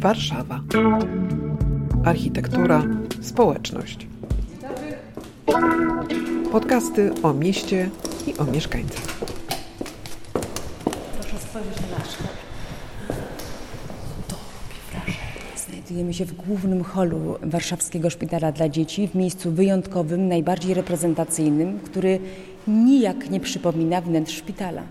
Warszawa. Architektura, społeczność. Podcasty o mieście i o mieszkańcach. Proszę spojrzeć na nasz. Znajdujemy się w głównym holu Warszawskiego Szpitala dla Dzieci, w miejscu wyjątkowym, najbardziej reprezentacyjnym, który nijak nie przypomina wnętrz szpitala.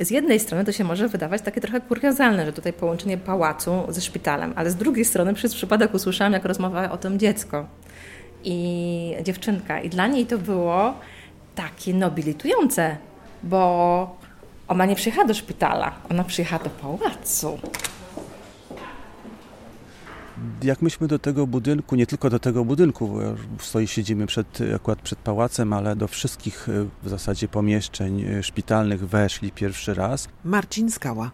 Z jednej strony to się może wydawać takie trochę kuriozalne, że tutaj połączenie pałacu ze szpitalem, ale z drugiej strony przez przypadek usłyszałam, jak rozmawiała o tym dziecko i dziewczynka. I dla niej to było takie nobilitujące, bo ona nie przyjechała do szpitala, ona przyjechała do pałacu. Jak myśmy do tego budynku, nie tylko do tego budynku, bo stoi, siedzimy przed, akurat przed pałacem, ale do wszystkich e, w zasadzie pomieszczeń e, szpitalnych weszli pierwszy raz. Marcin Skała,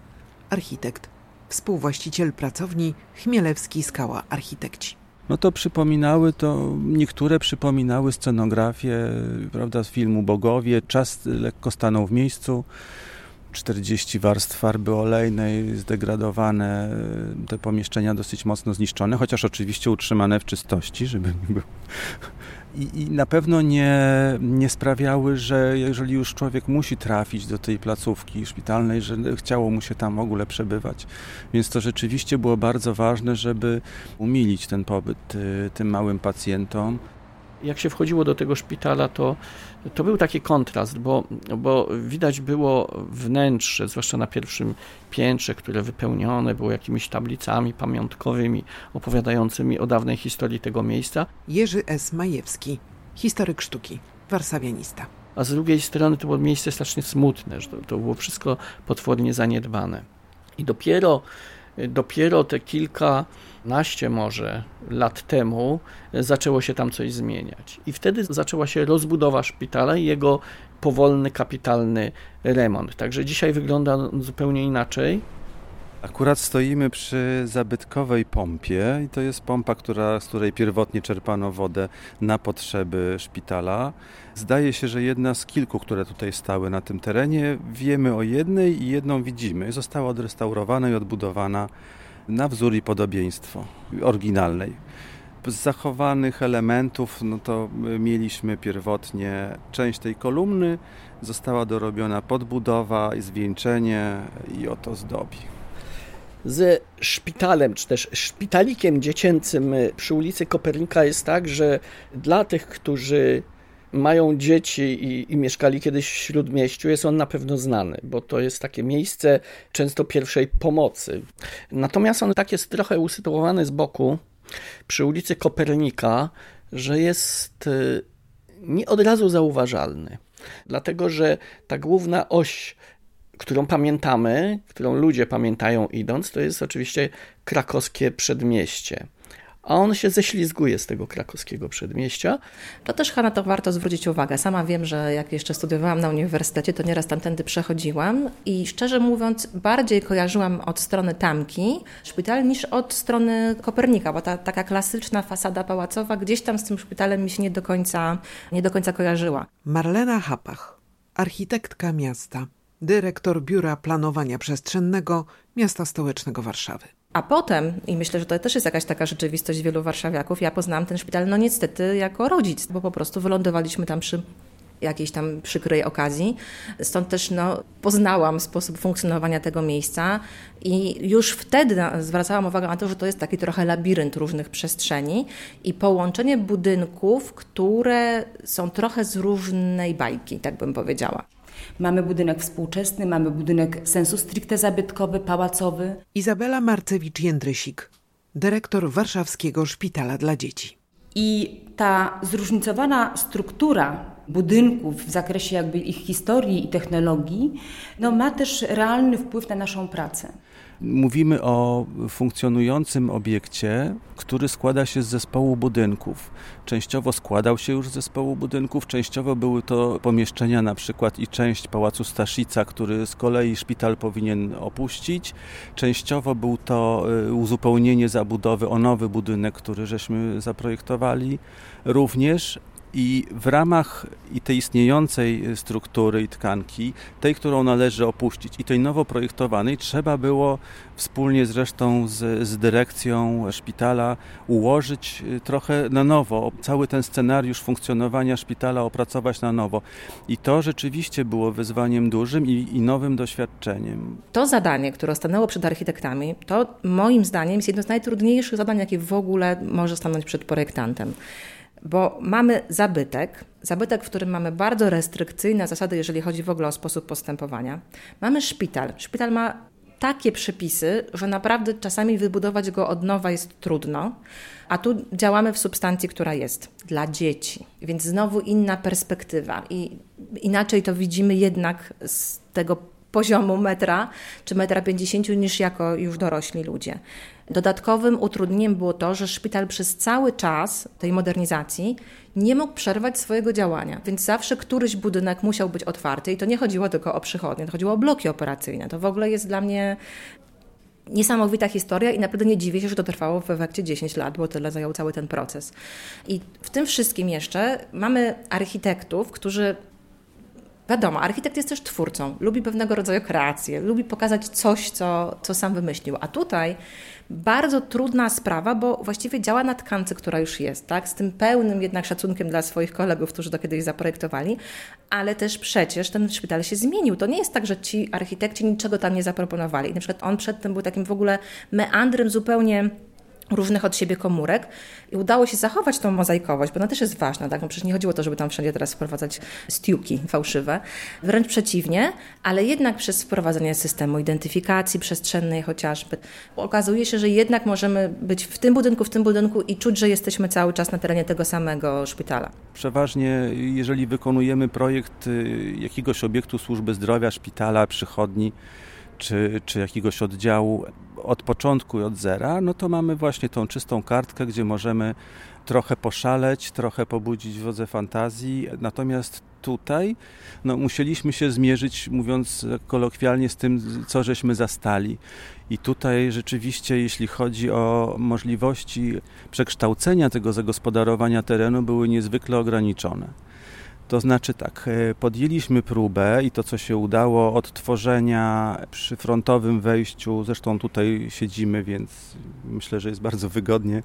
architekt, współwłaściciel pracowni Chmielewski Skała Architekci. No to przypominały to, niektóre przypominały scenografię, prawda, z filmu Bogowie. Czas lekko stanął w miejscu. 40 warstw farby olejnej, zdegradowane, te pomieszczenia dosyć mocno zniszczone, chociaż oczywiście utrzymane w czystości, żeby nie było. I, I, na pewno nie, nie sprawiały, że jeżeli już człowiek musi trafić do tej placówki szpitalnej, że chciało mu się tam w ogóle przebywać. Więc to rzeczywiście było bardzo ważne, żeby umilić ten pobyt y, tym małym pacjentom jak się wchodziło do tego szpitala, to, to był taki kontrast, bo, bo widać było wnętrze, zwłaszcza na pierwszym piętrze, które wypełnione było jakimiś tablicami pamiątkowymi opowiadającymi o dawnej historii tego miejsca. Jerzy S. Majewski, historyk sztuki, warszawianista. A z drugiej strony to było miejsce strasznie smutne, że to, to było wszystko potwornie zaniedbane. I dopiero, dopiero te kilka naście może lat temu zaczęło się tam coś zmieniać. I wtedy zaczęła się rozbudowa szpitala i jego powolny, kapitalny remont. Także dzisiaj wygląda zupełnie inaczej. Akurat stoimy przy zabytkowej pompie i to jest pompa, która, z której pierwotnie czerpano wodę na potrzeby szpitala. Zdaje się, że jedna z kilku, które tutaj stały na tym terenie, wiemy o jednej i jedną widzimy. Została odrestaurowana i odbudowana na wzór i podobieństwo oryginalnej. Z zachowanych elementów, no to mieliśmy pierwotnie część tej kolumny, została dorobiona podbudowa i zwieńczenie i oto zdobi ze szpitalem, czy też szpitalikiem dziecięcym przy ulicy Kopernika jest tak, że dla tych, którzy mają dzieci i, i, mieszkali kiedyś w śródmieściu, jest on na pewno znany, bo to jest takie miejsce często pierwszej pomocy. Natomiast on tak jest trochę usytuowany z boku przy ulicy Kopernika, że jest y, nie od razu zauważalny. Dlatego, że ta główna oś którą pamiętamy, którą ludzie pamiętają idąc, to jest oczywiście krakowskie przedmieście a on się ześlizguje z tego krakowskiego przedmieścia. To też chyba na to warto zwrócić uwagę. Sama wiem, że jak jeszcze studiowałam na uniwersytecie, to nieraz tamtędy przechodziłam i szczerze mówiąc bardziej kojarzyłam od strony Tamki szpital niż od strony Kopernika, bo ta taka klasyczna fasada pałacowa gdzieś tam z tym szpitalem mi się nie do końca, nie do końca kojarzyła. Marlena Hapach, architektka miasta, dyrektor Biura Planowania Przestrzennego Miasta Stołecznego Warszawy. A potem, i myślę, że to też jest jakaś taka rzeczywistość wielu warszawiaków, ja poznałam ten szpital, no niestety jako rodzic, bo po prostu wylądowaliśmy tam przy jakiejś tam przykrej okazji. Stąd też no, poznałam sposób funkcjonowania tego miejsca i już wtedy zwracałam uwagę na to, że to jest taki trochę labirynt różnych przestrzeni i połączenie budynków, które są trochę z różnej bajki, tak bym powiedziała. Mamy budynek współczesny, mamy budynek sensu stricte zabytkowy, pałacowy. Izabela Marcewicz-Jędrysik, dyrektor Warszawskiego Szpitala dla Dzieci. I ta zróżnicowana struktura budynków w zakresie jakby ich historii i technologii, no ma też realny wpływ na naszą pracę. Mówimy o funkcjonującym obiekcie, który składa się z zespołu budynków. Częściowo składał się już z zespołu budynków, częściowo były to pomieszczenia na przykład i część Pałacu Staszica, który z kolei szpital powinien opuścić. Częściowo był to y, uzupełnienie zabudowy o nowy budynek, który żeśmy zaprojektowali również I w ramach i tej istniejącej struktury i tkanki, tej, którą należy opuścić, i tej nowo projektowanej, trzeba było wspólnie zresztą z, z dyrekcją szpitala ułożyć y, trochę na nowo, cały ten scenariusz funkcjonowania szpitala opracować na nowo. I to rzeczywiście było wyzwaniem dużym i, i nowym doświadczeniem. To zadanie, które stanęło przed architektami, to moim zdaniem jest jedno z najtrudniejszych zadań, jakie w ogóle może stanąć przed projektantem bo mamy zabytek, zabytek, w którym mamy bardzo restrykcyjne zasady, jeżeli chodzi w ogóle o sposób postępowania. Mamy szpital. Szpital ma takie przepisy, że naprawdę czasami wybudować go od nowa jest trudno, a tu działamy w substancji, która jest dla dzieci, więc znowu inna perspektywa i inaczej to widzimy jednak z tego poziomu metra czy metra pięćdziesięciu niż jako już dorośli ludzie. Dodatkowym utrudnieniem było to, że szpital przez cały czas tej modernizacji nie mógł przerwać swojego działania, więc zawsze któryś budynek musiał być otwarty i to nie chodziło tylko o przychodnie, to chodziło o bloki operacyjne. To w ogóle jest dla mnie niesamowita historia i naprawdę nie dziwię się, że to trwało w efekcie 10 lat, bo tyle zajął cały ten proces. I w tym wszystkim jeszcze mamy architektów, którzy Wiadomo, architekt jest też twórcą, lubi pewnego rodzaju kreację, lubi pokazać coś, co, co sam wymyślił. A tutaj bardzo trudna sprawa, bo właściwie działa na tkance, która już jest, tak? z tym pełnym jednak szacunkiem dla swoich kolegów, którzy to kiedyś zaprojektowali, ale też przecież ten szpital się zmienił. To nie jest tak, że ci architekci niczego tam nie zaproponowali. Na przykład on przedtem był takim w ogóle meandrem zupełnie różnych od siebie komórek i udało się zachować tą mozaikowość, bo ona też jest ważna, tak? No przecież nie chodziło o to, żeby tam wszędzie teraz wprowadzać stiuki fałszywe, wręcz przeciwnie, ale jednak przez wprowadzenie systemu identyfikacji przestrzennej chociażby okazuje się, że jednak możemy być w tym budynku, w tym budynku i czuć, że jesteśmy cały czas na terenie tego samego szpitala. Przeważnie, jeżeli wykonujemy projekt y, jakiegoś obiektu służby zdrowia, szpitala, przychodni, czy, czy jakiegoś oddziału od początku i od zera, no to mamy właśnie tą czystą kartkę, gdzie możemy trochę poszaleć, trochę pobudzić wodze fantazji. Natomiast tutaj no, musieliśmy się zmierzyć, mówiąc kolokwialnie, z tym, co żeśmy zastali. I tutaj rzeczywiście, jeśli chodzi o możliwości przekształcenia tego zagospodarowania terenu, były niezwykle ograniczone. To znaczy tak, e, podjęliśmy próbę i to, co się udało, odtworzenia przy frontowym wejściu, zresztą tutaj siedzimy, więc myślę, że jest bardzo wygodnie,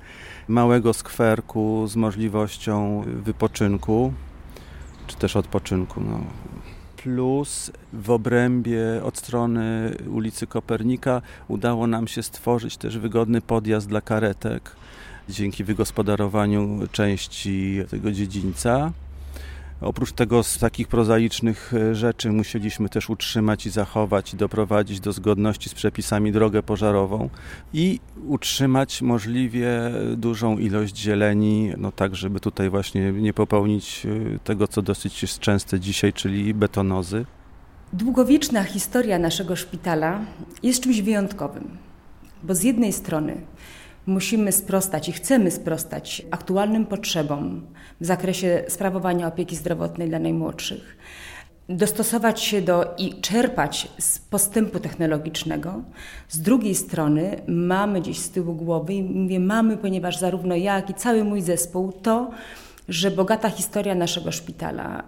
małego skwerku z możliwością wypoczynku, czy też odpoczynku. No. Plus w obrębie od strony ulicy Kopernika udało nam się stworzyć też wygodny podjazd dla karetek dzięki wygospodarowaniu części tego dziedzińca. Oprócz tego z takich prozaicznych e, rzeczy musieliśmy też utrzymać i zachować i doprowadzić do zgodności z przepisami drogę pożarową i utrzymać możliwie dużą ilość zieleni, no tak, żeby tutaj właśnie nie popełnić e, tego, co dosyć jest częste dzisiaj, czyli betonozy. Długowieczna historia naszego szpitala jest czymś wyjątkowym, bo z jednej strony musimy sprostać i chcemy sprostać aktualnym potrzebom w zakresie sprawowania opieki zdrowotnej dla najmłodszych, dostosować się do i czerpać z postępu technologicznego. Z drugiej strony mamy gdzieś z tyłu głowy i mówię mamy, ponieważ zarówno ja, jak i cały mój zespół to, że bogata historia naszego szpitala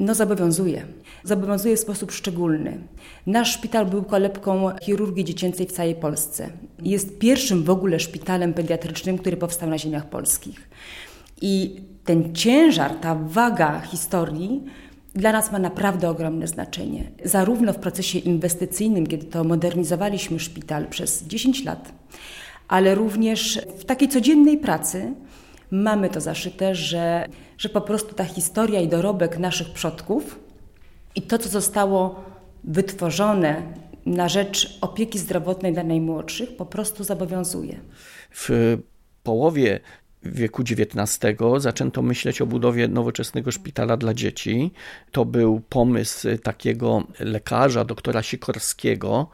no zobowiązuje. Zobowiązuje w sposób szczególny. Nasz szpital był kolebką chirurgii dziecięcej w całej Polsce. Jest pierwszym w ogóle szpitalem pediatrycznym, który powstał na ziemiach polskich. I ten ciężar, ta waga historii dla nas ma naprawdę ogromne znaczenie. Zarówno w procesie inwestycyjnym, kiedy to modernizowaliśmy szpital przez 10 lat, ale również w takiej codziennej pracy, mamy to zaszyte, że, że po prostu ta historia i dorobek naszych przodków i to, co zostało wytworzone na rzecz opieki zdrowotnej dla najmłodszych, po prostu zobowiązuje. W połowie wieku XIX zaczęto myśleć o budowie nowoczesnego szpitala dla dzieci. To był pomysł takiego lekarza, doktora Sikorskiego,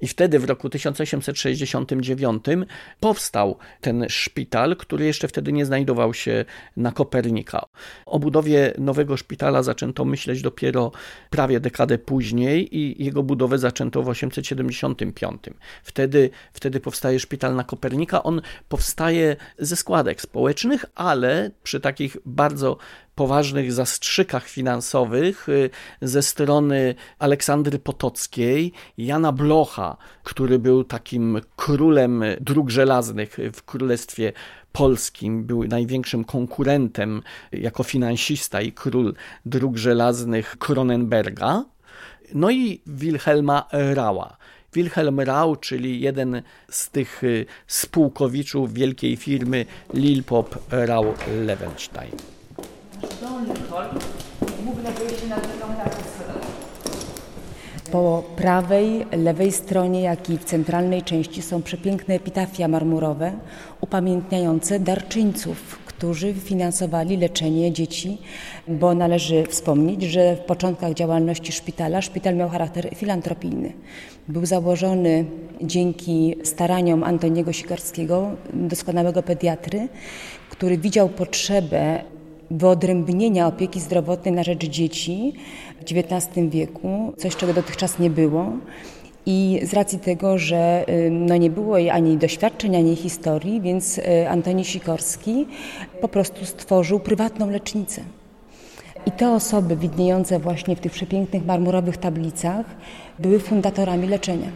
I wtedy w roku 1869 powstał ten szpital, który jeszcze wtedy nie znajdował się na Kopernika. O budowie nowego szpitala zaczęto myśleć dopiero prawie dekadę później i jego budowę zaczęto w 875. Wtedy, wtedy powstaje szpital na Kopernika. On powstaje ze składek społecznych, ale przy takich bardzo poważnych zastrzykach finansowych y, ze strony Aleksandry Potockiej, Jana Blocha, który był takim królem dróg żelaznych w Królestwie Polskim, był największym konkurentem jako finansista i król dróg żelaznych Kronenberga, no i Wilhelma Rała. Wilhelm Rau, czyli jeden z tych y, spółkowiczów wielkiej firmy Lilpop Rau Levenstein. Po prawej, lewej stronie, jak i w centralnej części są przepiękne epitafia marmurowe upamiętniające darczyńców, którzy finansowali leczenie dzieci, bo należy wspomnieć, że w początkach działalności szpitala szpital miał charakter filantropijny. Był założony dzięki staraniom Antoniego Sikorskiego, doskonałego pediatry, który widział potrzebę wyodrębnienia opieki zdrowotnej na rzecz dzieci w XIX wieku, coś czego dotychczas nie było. I z racji tego, że no nie było jej ani doświadczeń, ani historii, więc y, Antoni Sikorski po prostu stworzył prywatną lecznicę. I te osoby widniejące właśnie w tych przepięknych marmurowych tablicach były fundatorami leczenia.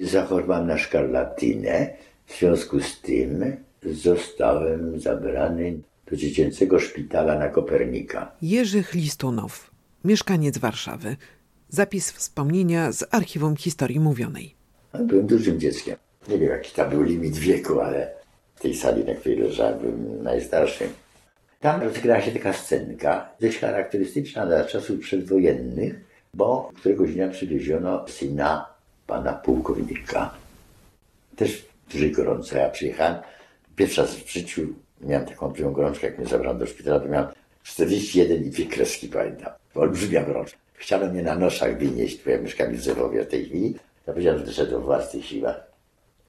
Zachorowałem na szkarlatynę, w związku z tym zostałem zabrany do dziecięcego szpitala na Kopernika. Jerzy Chlistunow, mieszkaniec Warszawy. Zapis wspomnienia z archiwum historii mówionej. Byłem dużym dzieckiem. Nie wiem, jaki tam był limit wieku, ale w tej sali, na której leżałem, byłem najstarszym. Tam rozegrała się taka scenka, dość charakterystyczna dla czasów przedwojennych, bo któregoś dnia przywieziono syna pana pułkownika. Też w dużej gorąco. Ja przyjechałem pierwszy raz w życiu Miałem taką olbrzymią gorączkę, jak mnie zabrano do szpitala, to miałem 41 i dwie kreski, pamiętam. Olbrzymia gorączka. Chciano mnie na noszach wynieść, bo ja mieszkam w Zewowie w tej chwili. Ja powiedziałem, że w własnych siłach.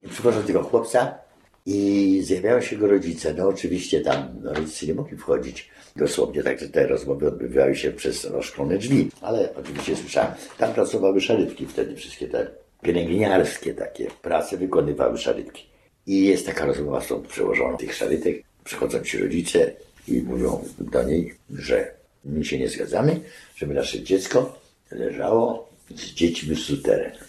I tego chłopca i zjawiają się jego rodzice. No oczywiście tam no, rodzice nie mogli wchodzić dosłownie, także te rozmowy odbywały się przez rozszklone drzwi. Ale oczywiście słyszałem, tam pracowały szarytki wtedy, wszystkie te pielęgniarskie takie prace wykonywały szarytki. I jest taka rozmowa stąd przełożona tych szarytek przychodzą ci rodzice i mówią do niej, że my się nie zgadzamy, żeby nasze dziecko leżało z dziećmi w suterenie.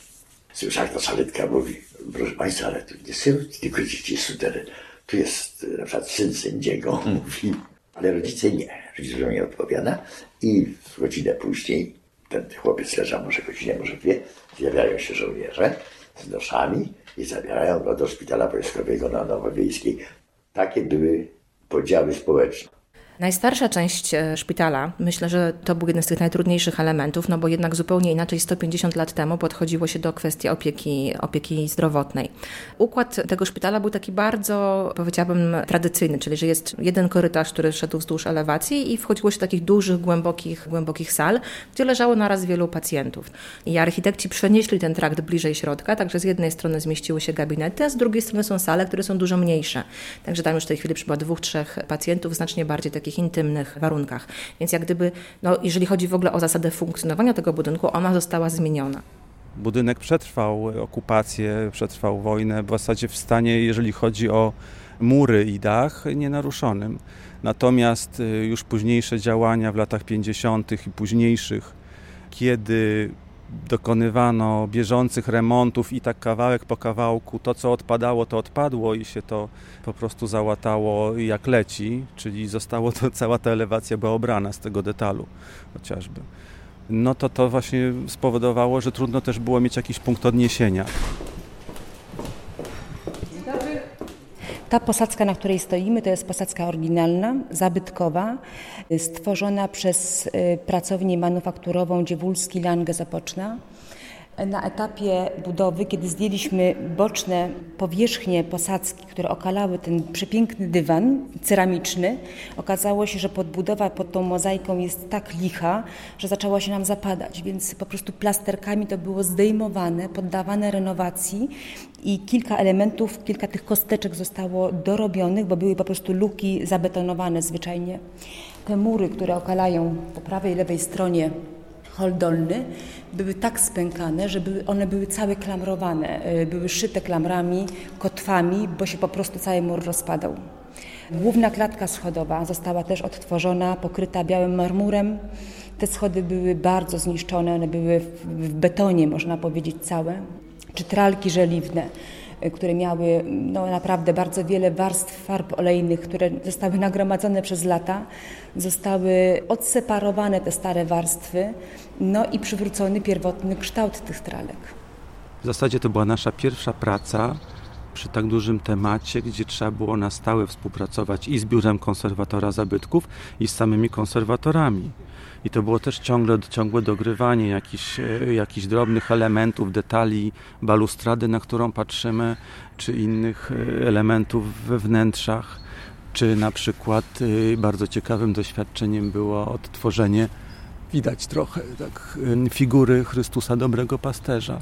Słyszałem, ta saletka mówi, proszę Państwa, ale tu nie są tylko dzieci z suterenu. Tu jest na przykład syn sędziego, mówi, ale rodzice nie. Rodzice nie odpowiada i w godzinę później ten chłopiec leżał może godzinę, może dwie, zjawiają się żołnierze z noszami i zabierają go do szpitala wojskowego na Nowowiejskiej. Takie były podziały społeczne. Najstarsza część e, szpitala, myślę, że to był jeden z tych najtrudniejszych elementów, no bo jednak zupełnie inaczej 150 lat temu podchodziło się do kwestii opieki, opieki zdrowotnej. Układ tego szpitala był taki bardzo, powiedziałabym, tradycyjny, czyli że jest jeden korytarz, który szedł wzdłuż elewacji i wchodziło się do takich dużych, głębokich, głębokich sal, gdzie leżało naraz wielu pacjentów. I architekci przenieśli ten trakt bliżej środka, także z jednej strony zmieściły się gabinety, a z drugiej strony są sale, które są dużo mniejsze. Także tam już w tej chwili przybywa dwóch, trzech pacjentów, znacznie bardziej takich takich intymnych warunkach. Więc jak gdyby, no, jeżeli chodzi w ogóle o zasadę funkcjonowania tego budynku, ona została zmieniona. Budynek przetrwał okupację, przetrwał wojnę, w zasadzie w stanie, jeżeli chodzi o mury i dach, nienaruszonym. Natomiast y, już późniejsze działania w latach 50. i późniejszych, kiedy dokonywano bieżących remontów i tak kawałek po kawałku to, co odpadało, to odpadło i się to po prostu załatało jak leci, czyli zostało to, cała ta elewacja była obrana z tego detalu chociażby. No to to właśnie spowodowało, że trudno też było mieć jakiś punkt odniesienia. Ta posadzka, na której stoimy, to jest posadzka oryginalna, zabytkowa, stworzona przez y, pracownię manufakturową Dziewulski Lange Zapoczna. Na etapie budowy, kiedy zdjęliśmy boczne powierzchnie posadzki, które okalały ten przepiękny dywan ceramiczny, okazało się, że podbudowa pod tą mozaiką jest tak licha, że zaczęła się nam zapadać, więc po prostu plasterkami to było zdejmowane, poddawane renowacji i kilka elementów, kilka tych kosteczek zostało dorobionych, bo były po prostu luki zabetonowane zwyczajnie. Te mury, które okalają po prawej i lewej stronie hol dolny, były tak spękane, że były, one były całe klamrowane, e, były szyte klamrami, kotwami, bo się po prostu cały mur rozpadał. Główna klatka schodowa została też odtworzona, pokryta białym marmurem. Te schody były bardzo zniszczone, one były w betonie, można powiedzieć, całe. Czy tralki żeliwne które miały no, naprawdę bardzo wiele warstw farb olejnych, które zostały nagromadzone przez lata, zostały odseparowane te stare warstwy, no i przywrócony pierwotny kształt tych tralek. W zasadzie to była nasza pierwsza praca przy tak dużym temacie, gdzie trzeba było na stałe współpracować i z biurem konserwatora zabytków, i z samymi konserwatorami. I to było też ciągle, ciągłe dogrywanie jakichś, e, jakichś drobnych elementów, detali, balustrady, na którą patrzymy, czy innych e, elementów we wnętrzach, czy na przykład e, bardzo ciekawym doświadczeniem było odtworzenie, widać trochę, tak, figury Chrystusa Dobrego Pasterza,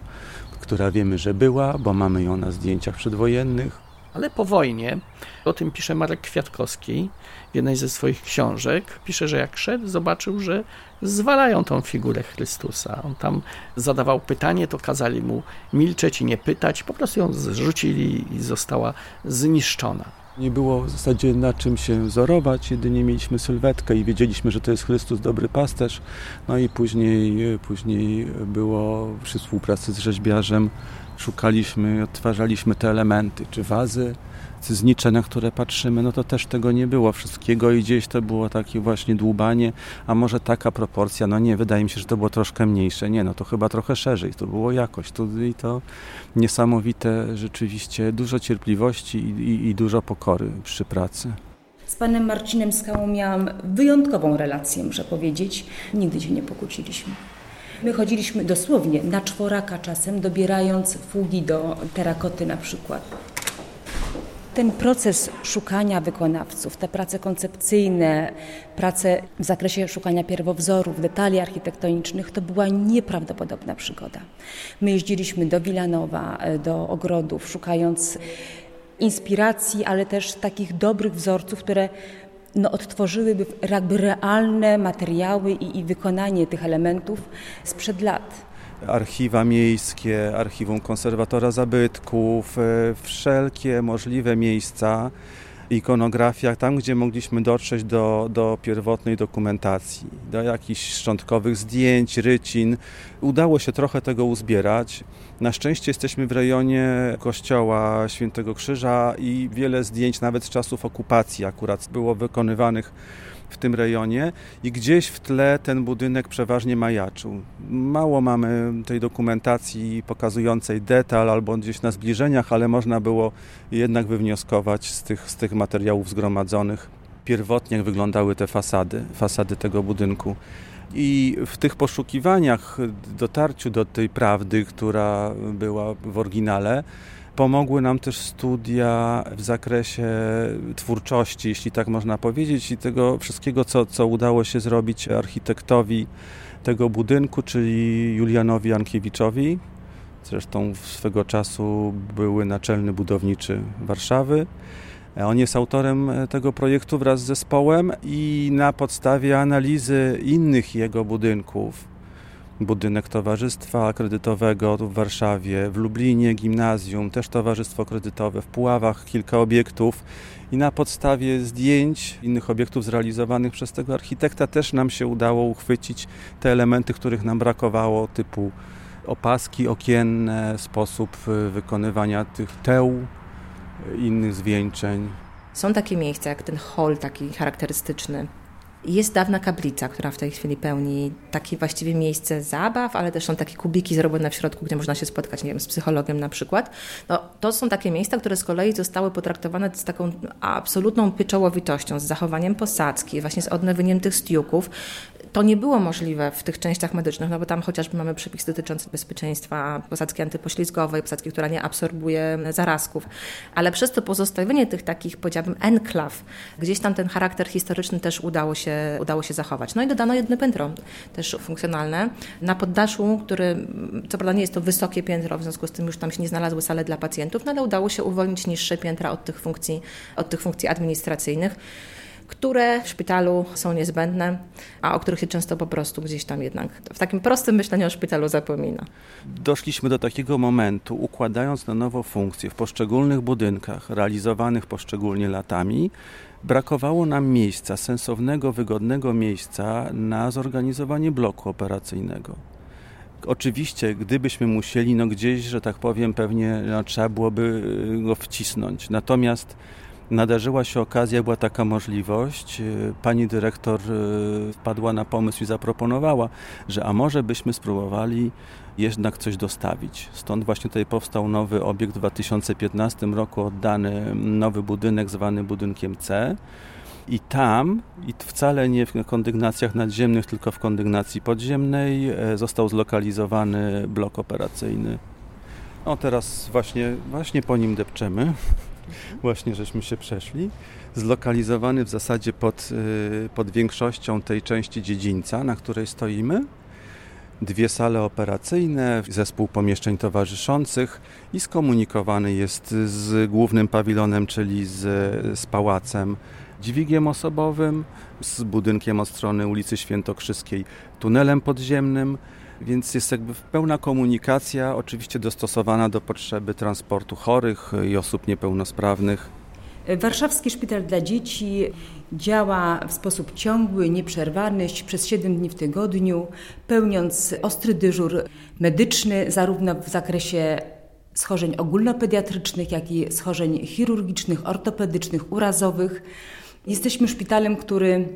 która wiemy, że była, bo mamy ją na zdjęciach przedwojennych. Ale po wojnie, o tym pisze Marek Kwiatkowski w jednej ze swoich książek, pisze, że jak szedł, zobaczył, że zwalają tą figurę Chrystusa. On tam zadawał pytanie, to kazali mu milczeć i nie pytać, po prostu ją zrzucili i została zniszczona. Nie było w zasadzie na czym się wzorować, jedynie mieliśmy sylwetkę i wiedzieliśmy, że to jest Chrystus, dobry pasterz. No i później, później było przy współpracy z rzeźbiarzem, szukaliśmy, odtwarzaliśmy te elementy, czy wazy, znicze, na które patrzymy, no to też tego nie było wszystkiego i gdzieś to było takie właśnie dłubanie, a może taka proporcja, no nie, wydaje mi się, że to było troszkę mniejsze, nie, no to chyba trochę szerzej, to było jakoś, to, i to niesamowite rzeczywiście, dużo cierpliwości i, i, i dużo pokory przy pracy. Z panem Marcinem Skałą miałam wyjątkową relację, muszę powiedzieć. Nigdy się nie pokłóciliśmy. My chodziliśmy dosłownie na czworaka czasem, dobierając fugi do terakoty na przykład. Ten proces szukania wykonawców, te prace koncepcyjne, prace w zakresie szukania pierwowzorów, detali architektonicznych, to była nieprawdopodobna przygoda. My jeździliśmy do Wilanowa, do ogrodów, szukając inspiracji, ale też takich dobrych wzorców, które no, odtworzyłyby jakby realne materiały i, i wykonanie tych elementów sprzed lat. Archiwa miejskie, archiwum konserwatora zabytków, e, wszelkie możliwe miejsca, ikonografia, tam gdzie mogliśmy dotrzeć do, do pierwotnej dokumentacji, do jakichś szczątkowych zdjęć, rycin. Udało się trochę tego uzbierać. Na szczęście jesteśmy w rejonie kościoła Świętego Krzyża i wiele zdjęć nawet z czasów okupacji akurat było wykonywanych w tym rejonie i gdzieś w tle ten budynek przeważnie majaczył. Mało mamy tej dokumentacji pokazującej detal albo gdzieś na zbliżeniach, ale można było jednak wywnioskować z tych, z tych materiałów zgromadzonych pierwotnie jak wyglądały te fasady, fasady tego budynku. I w tych poszukiwaniach, dotarciu do tej prawdy, która była w oryginale, Pomogły nam też studia w zakresie twórczości, jeśli tak można powiedzieć, i tego wszystkiego, co, co udało się zrobić architektowi tego budynku, czyli Julianowi Ankiewiczowi. Zresztą swego czasu były naczelny budowniczy Warszawy. On jest autorem tego projektu wraz z zespołem i na podstawie analizy innych jego budynków, budynek Towarzystwa Kredytowego w Warszawie, w Lublinie gimnazjum, też Towarzystwo Kredytowe, w Puławach kilka obiektów i na podstawie zdjęć innych obiektów zrealizowanych przez tego architekta też nam się udało uchwycić te elementy, których nam brakowało, typu opaski okienne, sposób y, wykonywania tych teł, y, innych zwieńczeń. Są takie miejsca, jak ten hol taki charakterystyczny, jest dawna kaplica, która w tej chwili pełni takie właściwie miejsce zabaw, ale też są takie kubiki zrobione w środku, gdzie można się spotkać, nie wiem, z psychologiem na przykład. No, to są takie miejsca, które z kolei zostały potraktowane z taką absolutną pieczołowitością, z zachowaniem posadzki, właśnie z odnowieniem tych stiuków. To nie było możliwe w tych częściach medycznych, no bo tam chociażby mamy przepis dotyczący bezpieczeństwa posadzki antypoślizgowej, posadzki, która nie absorbuje zarazków, ale przez to pozostawienie tych takich, powiedziałabym, enklaw, gdzieś tam ten charakter historyczny też udało się, udało się zachować. No i dodano jedno piętro, też funkcjonalne, na poddaszu, który, co prawda nie jest to wysokie piętro, w związku z tym już tam się nie znalazły sale dla pacjentów, no ale udało się uwolnić niższe piętra od tych funkcji, od tych funkcji administracyjnych które w szpitalu są niezbędne, a o których się często po prostu gdzieś tam jednak w takim prostym myśleniu o szpitalu zapomina. Doszliśmy do takiego momentu, układając na nowo funkcje w poszczególnych budynkach, realizowanych poszczególnie latami, brakowało nam miejsca, sensownego, wygodnego miejsca na zorganizowanie bloku operacyjnego. Oczywiście, gdybyśmy musieli, no gdzieś, że tak powiem, pewnie no, trzeba byłoby go wcisnąć. Natomiast nadarzyła się okazja, była taka możliwość. Y, pani dyrektor y, wpadła na pomysł i zaproponowała, że a może byśmy spróbowali jednak coś dostawić. Stąd właśnie tutaj powstał nowy obiekt w 2015 roku, oddany nowy budynek zwany budynkiem C. I tam, i wcale nie w kondygnacjach nadziemnych, tylko w kondygnacji podziemnej, e, został zlokalizowany blok operacyjny. No teraz właśnie, właśnie po nim depczemy. Właśnie żeśmy się przeszli. Zlokalizowany w zasadzie pod, y, pod większością tej części dziedzińca, na której stoimy. Dwie sale operacyjne, zespół pomieszczeń towarzyszących i skomunikowany jest z głównym pawilonem, czyli z, z pałacem, dźwigiem osobowym, z budynkiem od strony ulicy Świętokrzyskiej, tunelem podziemnym, więc jest jakby pełna komunikacja, oczywiście dostosowana do potrzeby transportu chorych i osób niepełnosprawnych. Warszawski Szpital dla Dzieci działa w sposób ciągły, nieprzerwany przez 7 dni w tygodniu, pełniąc ostry dyżur medyczny, zarówno w zakresie schorzeń ogólnopediatrycznych, jak i schorzeń chirurgicznych, ortopedycznych, urazowych. Jesteśmy szpitalem, który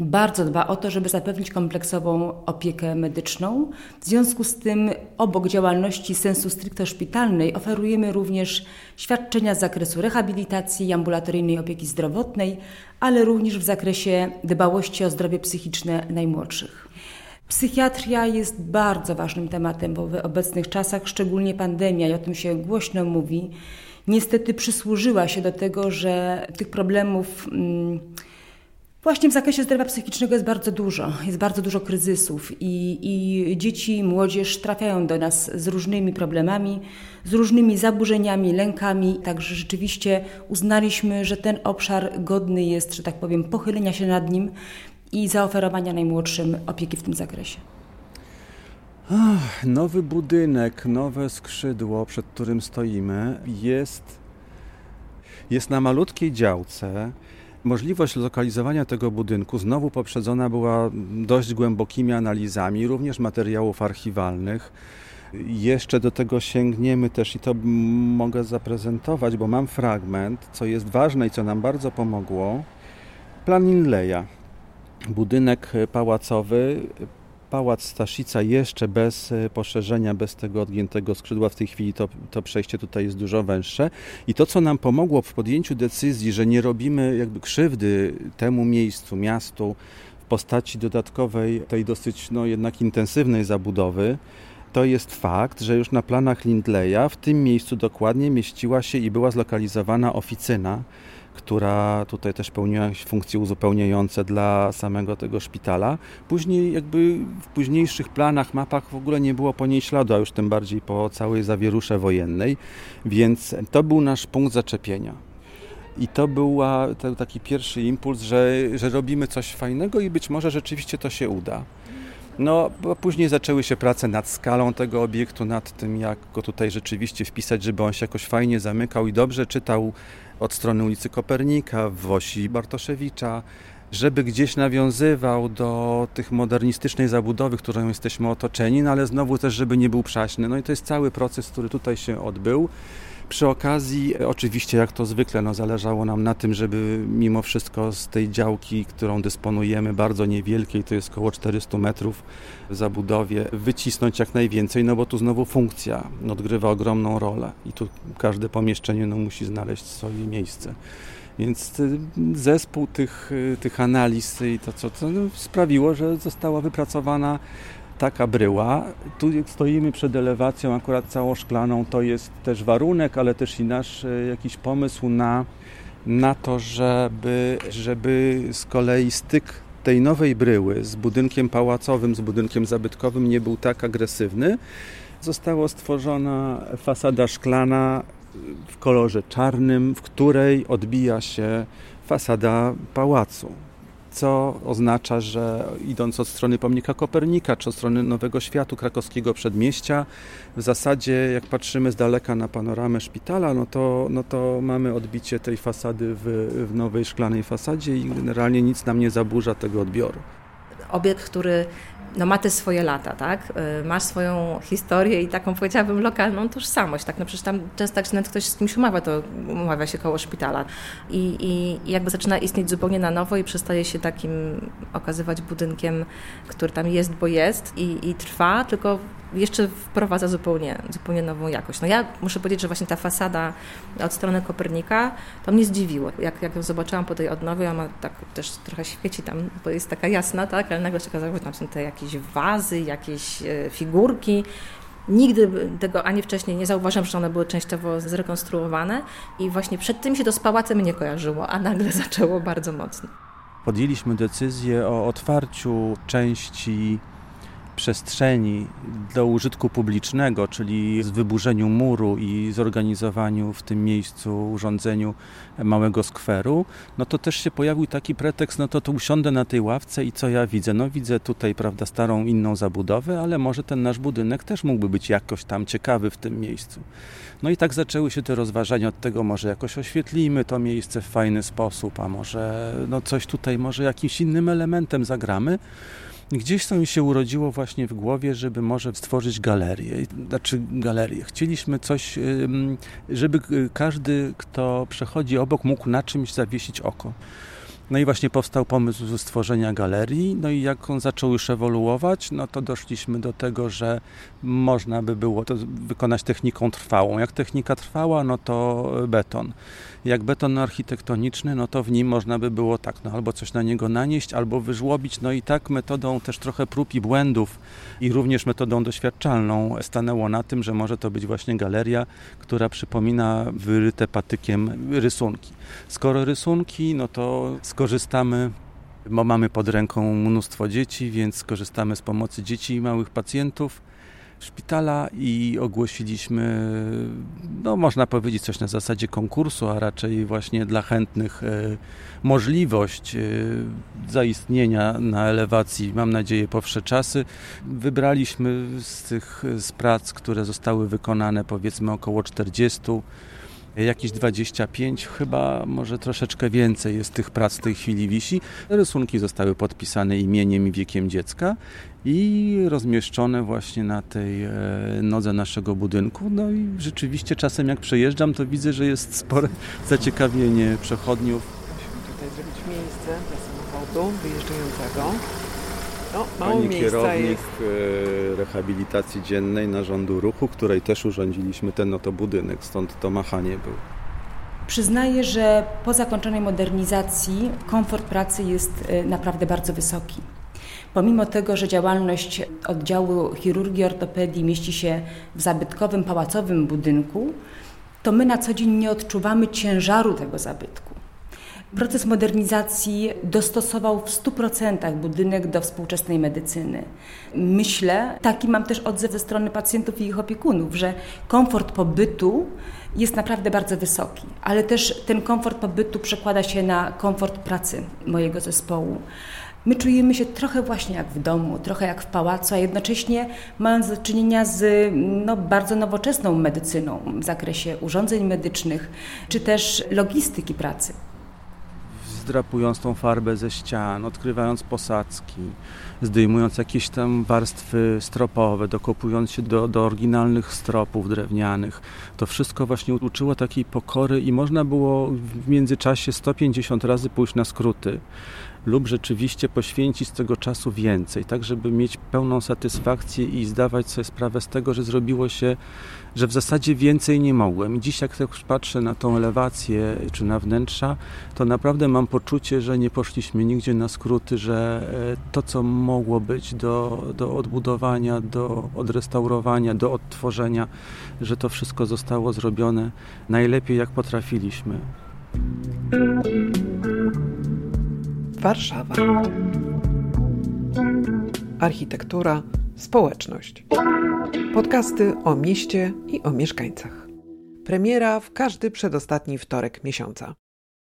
bardzo dba o to, żeby zapewnić kompleksową opiekę medyczną. W związku z tym, obok działalności sensu stricte szpitalnej, oferujemy również świadczenia z zakresu rehabilitacji ambulatoryjnej opieki zdrowotnej, ale również w zakresie dbałości o zdrowie psychiczne najmłodszych. Psychiatria jest bardzo ważnym tematem, bo w obecnych czasach, szczególnie pandemia, i o tym się głośno mówi, niestety przysłużyła się do tego, że tych problemów. Hmm, Właśnie w zakresie zdrowia psychicznego jest bardzo dużo, jest bardzo dużo kryzysów i, i dzieci młodzież trafiają do nas z różnymi problemami, z różnymi zaburzeniami, lękami. Także rzeczywiście uznaliśmy, że ten obszar godny jest, że tak powiem, pochylenia się nad nim i zaoferowania najmłodszym opieki w tym zakresie. Ach, nowy budynek, nowe skrzydło, przed którym stoimy, jest, jest na malutkiej działce Możliwość lokalizowania tego budynku znowu poprzedzona była dość głębokimi analizami, również materiałów archiwalnych. Jeszcze do tego sięgniemy też i to mogę zaprezentować, bo mam fragment, co jest ważne i co nam bardzo pomogło. Plan Inleya. Budynek pałacowy Pałac Staszica jeszcze bez e, poszerzenia, bez tego odgiętego skrzydła, w tej chwili to, to przejście tutaj jest dużo węższe. I to, co nam pomogło w podjęciu decyzji, że nie robimy jakby krzywdy temu miejscu, miastu w postaci dodatkowej, tej dosyć no, jednak intensywnej zabudowy, to jest fakt, że już na planach Lindleya w tym miejscu dokładnie mieściła się i była zlokalizowana oficyna która tutaj też pełniła funkcje uzupełniające dla samego tego szpitala. Później jakby w późniejszych planach, mapach w ogóle nie było po niej śladu, a już tym bardziej po całej zawierusze wojennej, więc to był nasz punkt zaczepienia. I to był taki pierwszy impuls, że, że robimy coś fajnego i być może rzeczywiście to się uda. No, bo później zaczęły się prace nad skalą tego obiektu, nad tym, jak go tutaj rzeczywiście wpisać, żeby on się jakoś fajnie zamykał i dobrze czytał od strony ulicy Kopernika, w osi Bartoszewicza, żeby gdzieś nawiązywał do tych modernistycznej zabudowy, którą jesteśmy otoczeni, no ale znowu też, żeby nie był przaśny. No i to jest cały proces, który tutaj się odbył. Przy okazji, oczywiście, jak to zwykle, no, zależało nam na tym, żeby mimo wszystko z tej działki, którą dysponujemy, bardzo niewielkiej, to jest około 400 metrów w zabudowie, wycisnąć jak najwięcej, no bo tu znowu funkcja odgrywa ogromną rolę i tu każde pomieszczenie no, musi znaleźć swoje miejsce. Więc zespół tych, tych analiz i to co to no, sprawiło, że została wypracowana taka bryła. Tu stoimy przed elewacją akurat całą szklaną, to jest też warunek, ale też i nasz e, jakiś pomysł na, na to, żeby, żeby z kolei styk tej nowej bryły z budynkiem pałacowym, z budynkiem zabytkowym nie był tak agresywny. Została stworzona fasada szklana w kolorze czarnym, w której odbija się fasada pałacu co oznacza, że idąc od strony pomnika Kopernika, czy od strony Nowego Światu, krakowskiego przedmieścia, w zasadzie jak patrzymy z daleka na panoramę szpitala, no to, no to mamy odbicie tej fasady w, w nowej szklanej fasadzie i generalnie nic nam nie zaburza tego odbioru. Obiekt, który no ma te swoje lata, tak? Y, masz swoją historię i taką powiedziałabym lokalną tożsamość, tak? No przecież tam często jak się nawet ktoś z kimś umawia, to umawia się koło szpitala I, i jakby zaczyna istnieć zupełnie na nowo i przestaje się takim okazywać budynkiem, który tam jest, bo jest i, i trwa, tylko jeszcze wprowadza zupełnie, zupełnie nową jakość. No ja muszę powiedzieć, że właśnie ta fasada od strony Kopernika, to mnie zdziwiło. Jak, jak ją zobaczyłam po tej odnowie, ona tak też trochę świeci tam, bo jest taka jasna, tak, ale nagle się okazało, że tam są te jakieś wazy, jakieś e, figurki. Nigdy tego ani wcześniej nie zauważyłam, że one były częściowo zrekonstruowane i właśnie przed tym się to z pałacem nie kojarzyło, a nagle zaczęło bardzo mocno. Podjęliśmy decyzję o otwarciu części przestrzeni do użytku publicznego, czyli z wyburzeniu muru i zorganizowaniu w tym miejscu, urządzeniu małego skweru, no to też się pojawił taki pretekst, no to, to usiądę na tej ławce i co ja widzę? No widzę tutaj, prawda, starą, inną zabudowę, ale może ten nasz budynek też mógłby być jakoś tam ciekawy w tym miejscu. No i tak zaczęły się te rozważania od tego, może jakoś oświetlimy to miejsce w fajny sposób, a może no coś tutaj, może jakimś innym elementem zagramy. Gdzieś to mi się urodziło właśnie w głowie, żeby może stworzyć galerię. Znaczy galerię. Chcieliśmy coś, żeby każdy, kto przechodzi obok, mógł na czymś zawiesić oko. No i właśnie powstał pomysł stworzenia galerii. No i jak on zaczął już ewoluować, no to doszliśmy do tego, że można by było to wykonać techniką trwałą. Jak technika trwała, no to beton. Jak beton architektoniczny, no to w nim można by było tak, no albo coś na niego nanieść, albo wyżłobić. No i tak metodą też trochę prób i błędów i również metodą doświadczalną stanęło na tym, że może to być właśnie galeria, która przypomina wyryte patykiem rysunki. Skoro rysunki, no to skorzystamy bo mamy pod ręką mnóstwo dzieci, więc skorzystamy z pomocy dzieci i małych pacjentów szpitala i ogłosiliśmy, no można powiedzieć coś na zasadzie konkursu, a raczej właśnie dla chętnych e, możliwość e, zaistnienia na elewacji, mam nadzieję, powsze czasy. Wybraliśmy z tych z prac, które zostały wykonane powiedzmy około 40 jakieś 25, chyba może troszeczkę więcej jest tych prac w tej chwili wisi. Rysunki zostały podpisane imieniem i wiekiem dziecka i rozmieszczone właśnie na tej e, nodze naszego budynku. No i rzeczywiście czasem jak przejeżdżam, to widzę, że jest spore zaciekawienie przechodniów. Musimy tutaj zrobić miejsce dla samochodu wyjeżdżającego. No, mało Pani kierownik jest. e, rehabilitacji dziennej narządu ruchu, której też urządziliśmy ten oto budynek, stąd to machanie był. Przyznaję, że po zakończonej modernizacji komfort pracy jest y, naprawdę bardzo wysoki. Pomimo tego, że działalność oddziału chirurgii ortopedii mieści się w zabytkowym, pałacowym budynku, to my na co dzień nie odczuwamy ciężaru tego zabytku. Proces modernizacji dostosował w 100% budynek do współczesnej medycyny. Myślę, taki mam też odzew ze strony pacjentów i ich opiekunów, że komfort pobytu jest naprawdę bardzo wysoki, ale też ten komfort pobytu przekłada się na komfort pracy mojego zespołu. My czujemy się trochę właśnie jak w domu, trochę jak w pałacu, a jednocześnie mając do czynienia z no, bardzo nowoczesną medycyną w zakresie urządzeń medycznych, czy też logistyki pracy zdrapując tą farbę ze ścian, odkrywając posadzki, zdejmując jakieś tam warstwy stropowe, dokopując się do, do oryginalnych stropów drewnianych. To wszystko właśnie uczyło takiej pokory i można było w międzyczasie 150 razy pójść na skróty. lub rzeczywiście poświęcić z tego czasu więcej, tak żeby mieć pełną satysfakcję i zdawać sobie sprawę z tego, że zrobiło się, że w zasadzie więcej nie mogłem. I dziś jak tak patrzę na tą elewację czy na wnętrza, to naprawdę mam poczucie, że nie poszliśmy nigdzie na skróty, że e, to, co mogło być do, do odbudowania, do odrestaurowania, do odtworzenia, że to wszystko zostało zrobione najlepiej jak potrafiliśmy. Warszawa. Architektura, społeczność. Podcasty o mieście i o mieszkańcach. Premiera w każdy przedostatni wtorek miesiąca.